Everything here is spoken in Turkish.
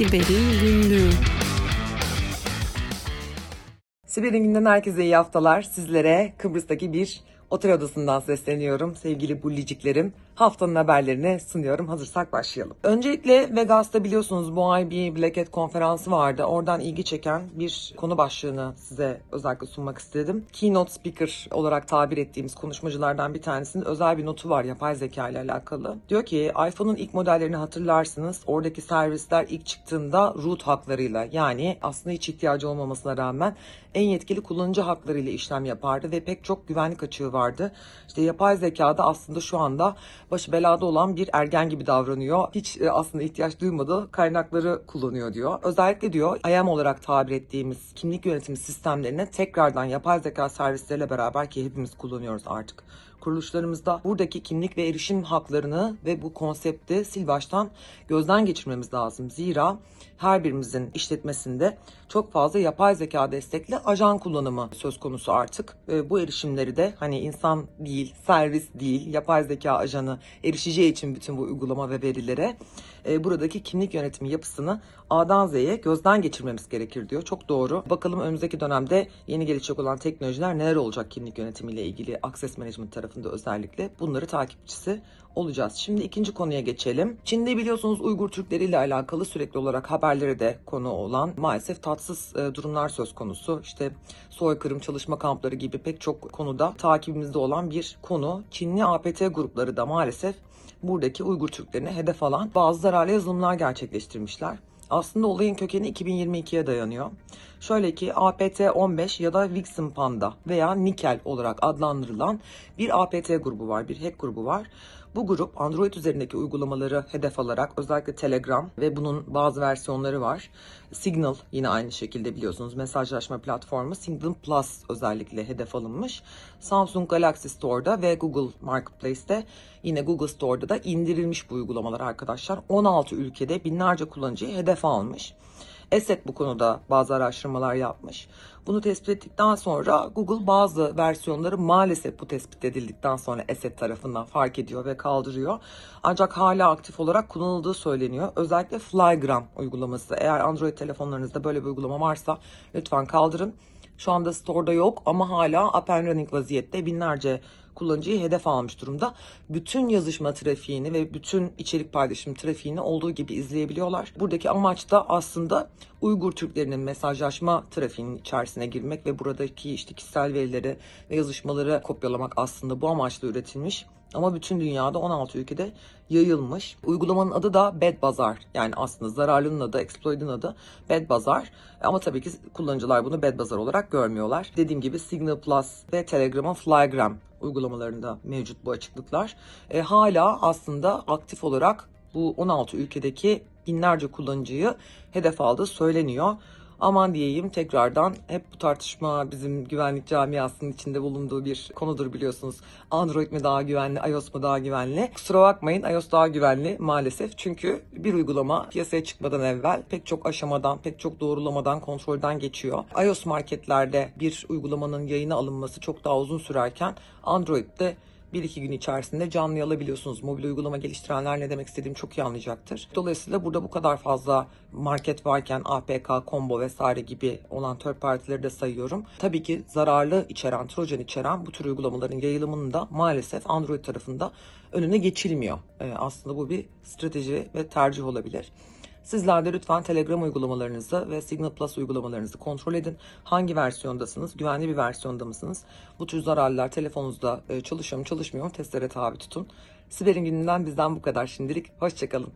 Siber'in Günlüğü Siber'in günden herkese iyi haftalar. Sizlere Kıbrıs'taki bir otel odasından sesleniyorum. Sevgili bulliciklerim, haftanın haberlerini sunuyorum. Hazırsak başlayalım. Öncelikle Vegas'ta biliyorsunuz bu ay bir Black Hat konferansı vardı. Oradan ilgi çeken bir konu başlığını size özellikle sunmak istedim. Keynote speaker olarak tabir ettiğimiz konuşmacılardan bir tanesinin özel bir notu var yapay zeka ile alakalı. Diyor ki iPhone'un ilk modellerini hatırlarsınız. Oradaki servisler ilk çıktığında root haklarıyla yani aslında hiç ihtiyacı olmamasına rağmen en yetkili kullanıcı haklarıyla işlem yapardı ve pek çok güvenlik açığı vardı. İşte yapay zekada aslında şu anda başı belada olan bir ergen gibi davranıyor. Hiç e, aslında ihtiyaç duymadığı kaynakları kullanıyor diyor. Özellikle diyor IAM olarak tabir ettiğimiz kimlik yönetimi sistemlerini tekrardan yapay zeka servisleriyle beraber ki hepimiz kullanıyoruz artık kuruluşlarımızda buradaki kimlik ve erişim haklarını ve bu konsepti sil gözden geçirmemiz lazım. Zira her birimizin işletmesinde çok fazla yapay zeka destekli ajan kullanımı söz konusu artık. E, bu erişimleri de hani insan değil, servis değil, yapay zeka ajanı erişeceği için bütün bu uygulama ve verilere e, buradaki kimlik yönetimi yapısını A'dan Z'ye gözden geçirmemiz gerekir diyor. Çok doğru. Bakalım önümüzdeki dönemde yeni gelişecek olan teknolojiler neler olacak kimlik yönetimiyle ilgili access management tarafında özellikle bunları takipçisi olacağız. Şimdi ikinci konuya geçelim. Çin'de biliyorsunuz Uygur Türkleri ile alakalı sürekli olarak haberlere de konu olan maalesef tatsız e, durumlar söz konusu. İşte soykırım, çalışma kampları gibi pek çok konuda takibimizde olan bir konu. Çinli APT grupları da maalesef buradaki Uygur Türklerine hedef alan bazı zararlı yazılımlar gerçekleştirmişler. Aslında olayın kökeni 2022'ye dayanıyor. Şöyle ki APT-15 ya da Vixen Panda veya Nikel olarak adlandırılan bir APT grubu var, bir hack grubu var. Bu grup Android üzerindeki uygulamaları hedef alarak özellikle Telegram ve bunun bazı versiyonları var. Signal yine aynı şekilde biliyorsunuz mesajlaşma platformu Signal Plus özellikle hedef alınmış. Samsung Galaxy Store'da ve Google Marketplace'te yine Google Store'da da indirilmiş bu uygulamalar arkadaşlar. 16 ülkede binlerce kullanıcıyı hedef almış. ESET bu konuda bazı araştırmalar yapmış. Bunu tespit ettikten sonra Google bazı versiyonları maalesef bu tespit edildikten sonra ESET tarafından fark ediyor ve kaldırıyor. Ancak hala aktif olarak kullanıldığı söyleniyor. Özellikle Flygram uygulaması. Eğer Android telefonlarınızda böyle bir uygulama varsa lütfen kaldırın. Şu anda store'da yok ama hala up and running vaziyette binlerce kullanıcıyı hedef almış durumda. Bütün yazışma trafiğini ve bütün içerik paylaşım trafiğini olduğu gibi izleyebiliyorlar. Buradaki amaç da aslında Uygur Türklerinin mesajlaşma trafiğinin içerisine girmek ve buradaki işte kişisel verileri ve yazışmaları kopyalamak aslında bu amaçla üretilmiş. Ama bütün dünyada 16 ülkede yayılmış. Uygulamanın adı da Bad Bazaar. Yani aslında zararlının adı, exploit'in adı Bad Bazaar. Ama tabii ki kullanıcılar bunu Bad Bazaar olarak görmüyorlar. Dediğim gibi Signal Plus ve Telegram'ın Flygram uygulamalarında mevcut bu açıklıklar. E, hala aslında aktif olarak bu 16 ülkedeki binlerce kullanıcıyı hedef aldığı söyleniyor aman diyeyim tekrardan hep bu tartışma bizim güvenlik camiasının içinde bulunduğu bir konudur biliyorsunuz. Android mi daha güvenli, iOS mu daha güvenli? Kusura bakmayın iOS daha güvenli maalesef. Çünkü bir uygulama piyasaya çıkmadan evvel pek çok aşamadan, pek çok doğrulamadan, kontrolden geçiyor. iOS marketlerde bir uygulamanın yayına alınması çok daha uzun sürerken Android'de bir iki gün içerisinde canlı alabiliyorsunuz. Mobil uygulama geliştirenler ne demek istediğimi çok iyi anlayacaktır. Dolayısıyla burada bu kadar fazla market varken APK, combo vesaire gibi olan third partileri de sayıyorum. Tabii ki zararlı içeren, trojan içeren bu tür uygulamaların yayılımının da maalesef Android tarafında önüne geçilmiyor. Ee, aslında bu bir strateji ve tercih olabilir. Sizler de lütfen Telegram uygulamalarınızı ve Signal Plus uygulamalarınızı kontrol edin. Hangi versiyondasınız? Güvenli bir versiyonda mısınız? Bu tür zararlar telefonunuzda e, çalışıyor mu çalışmıyor mu testlere tabi tutun. Siber'in gününden bizden bu kadar şimdilik. Hoşçakalın.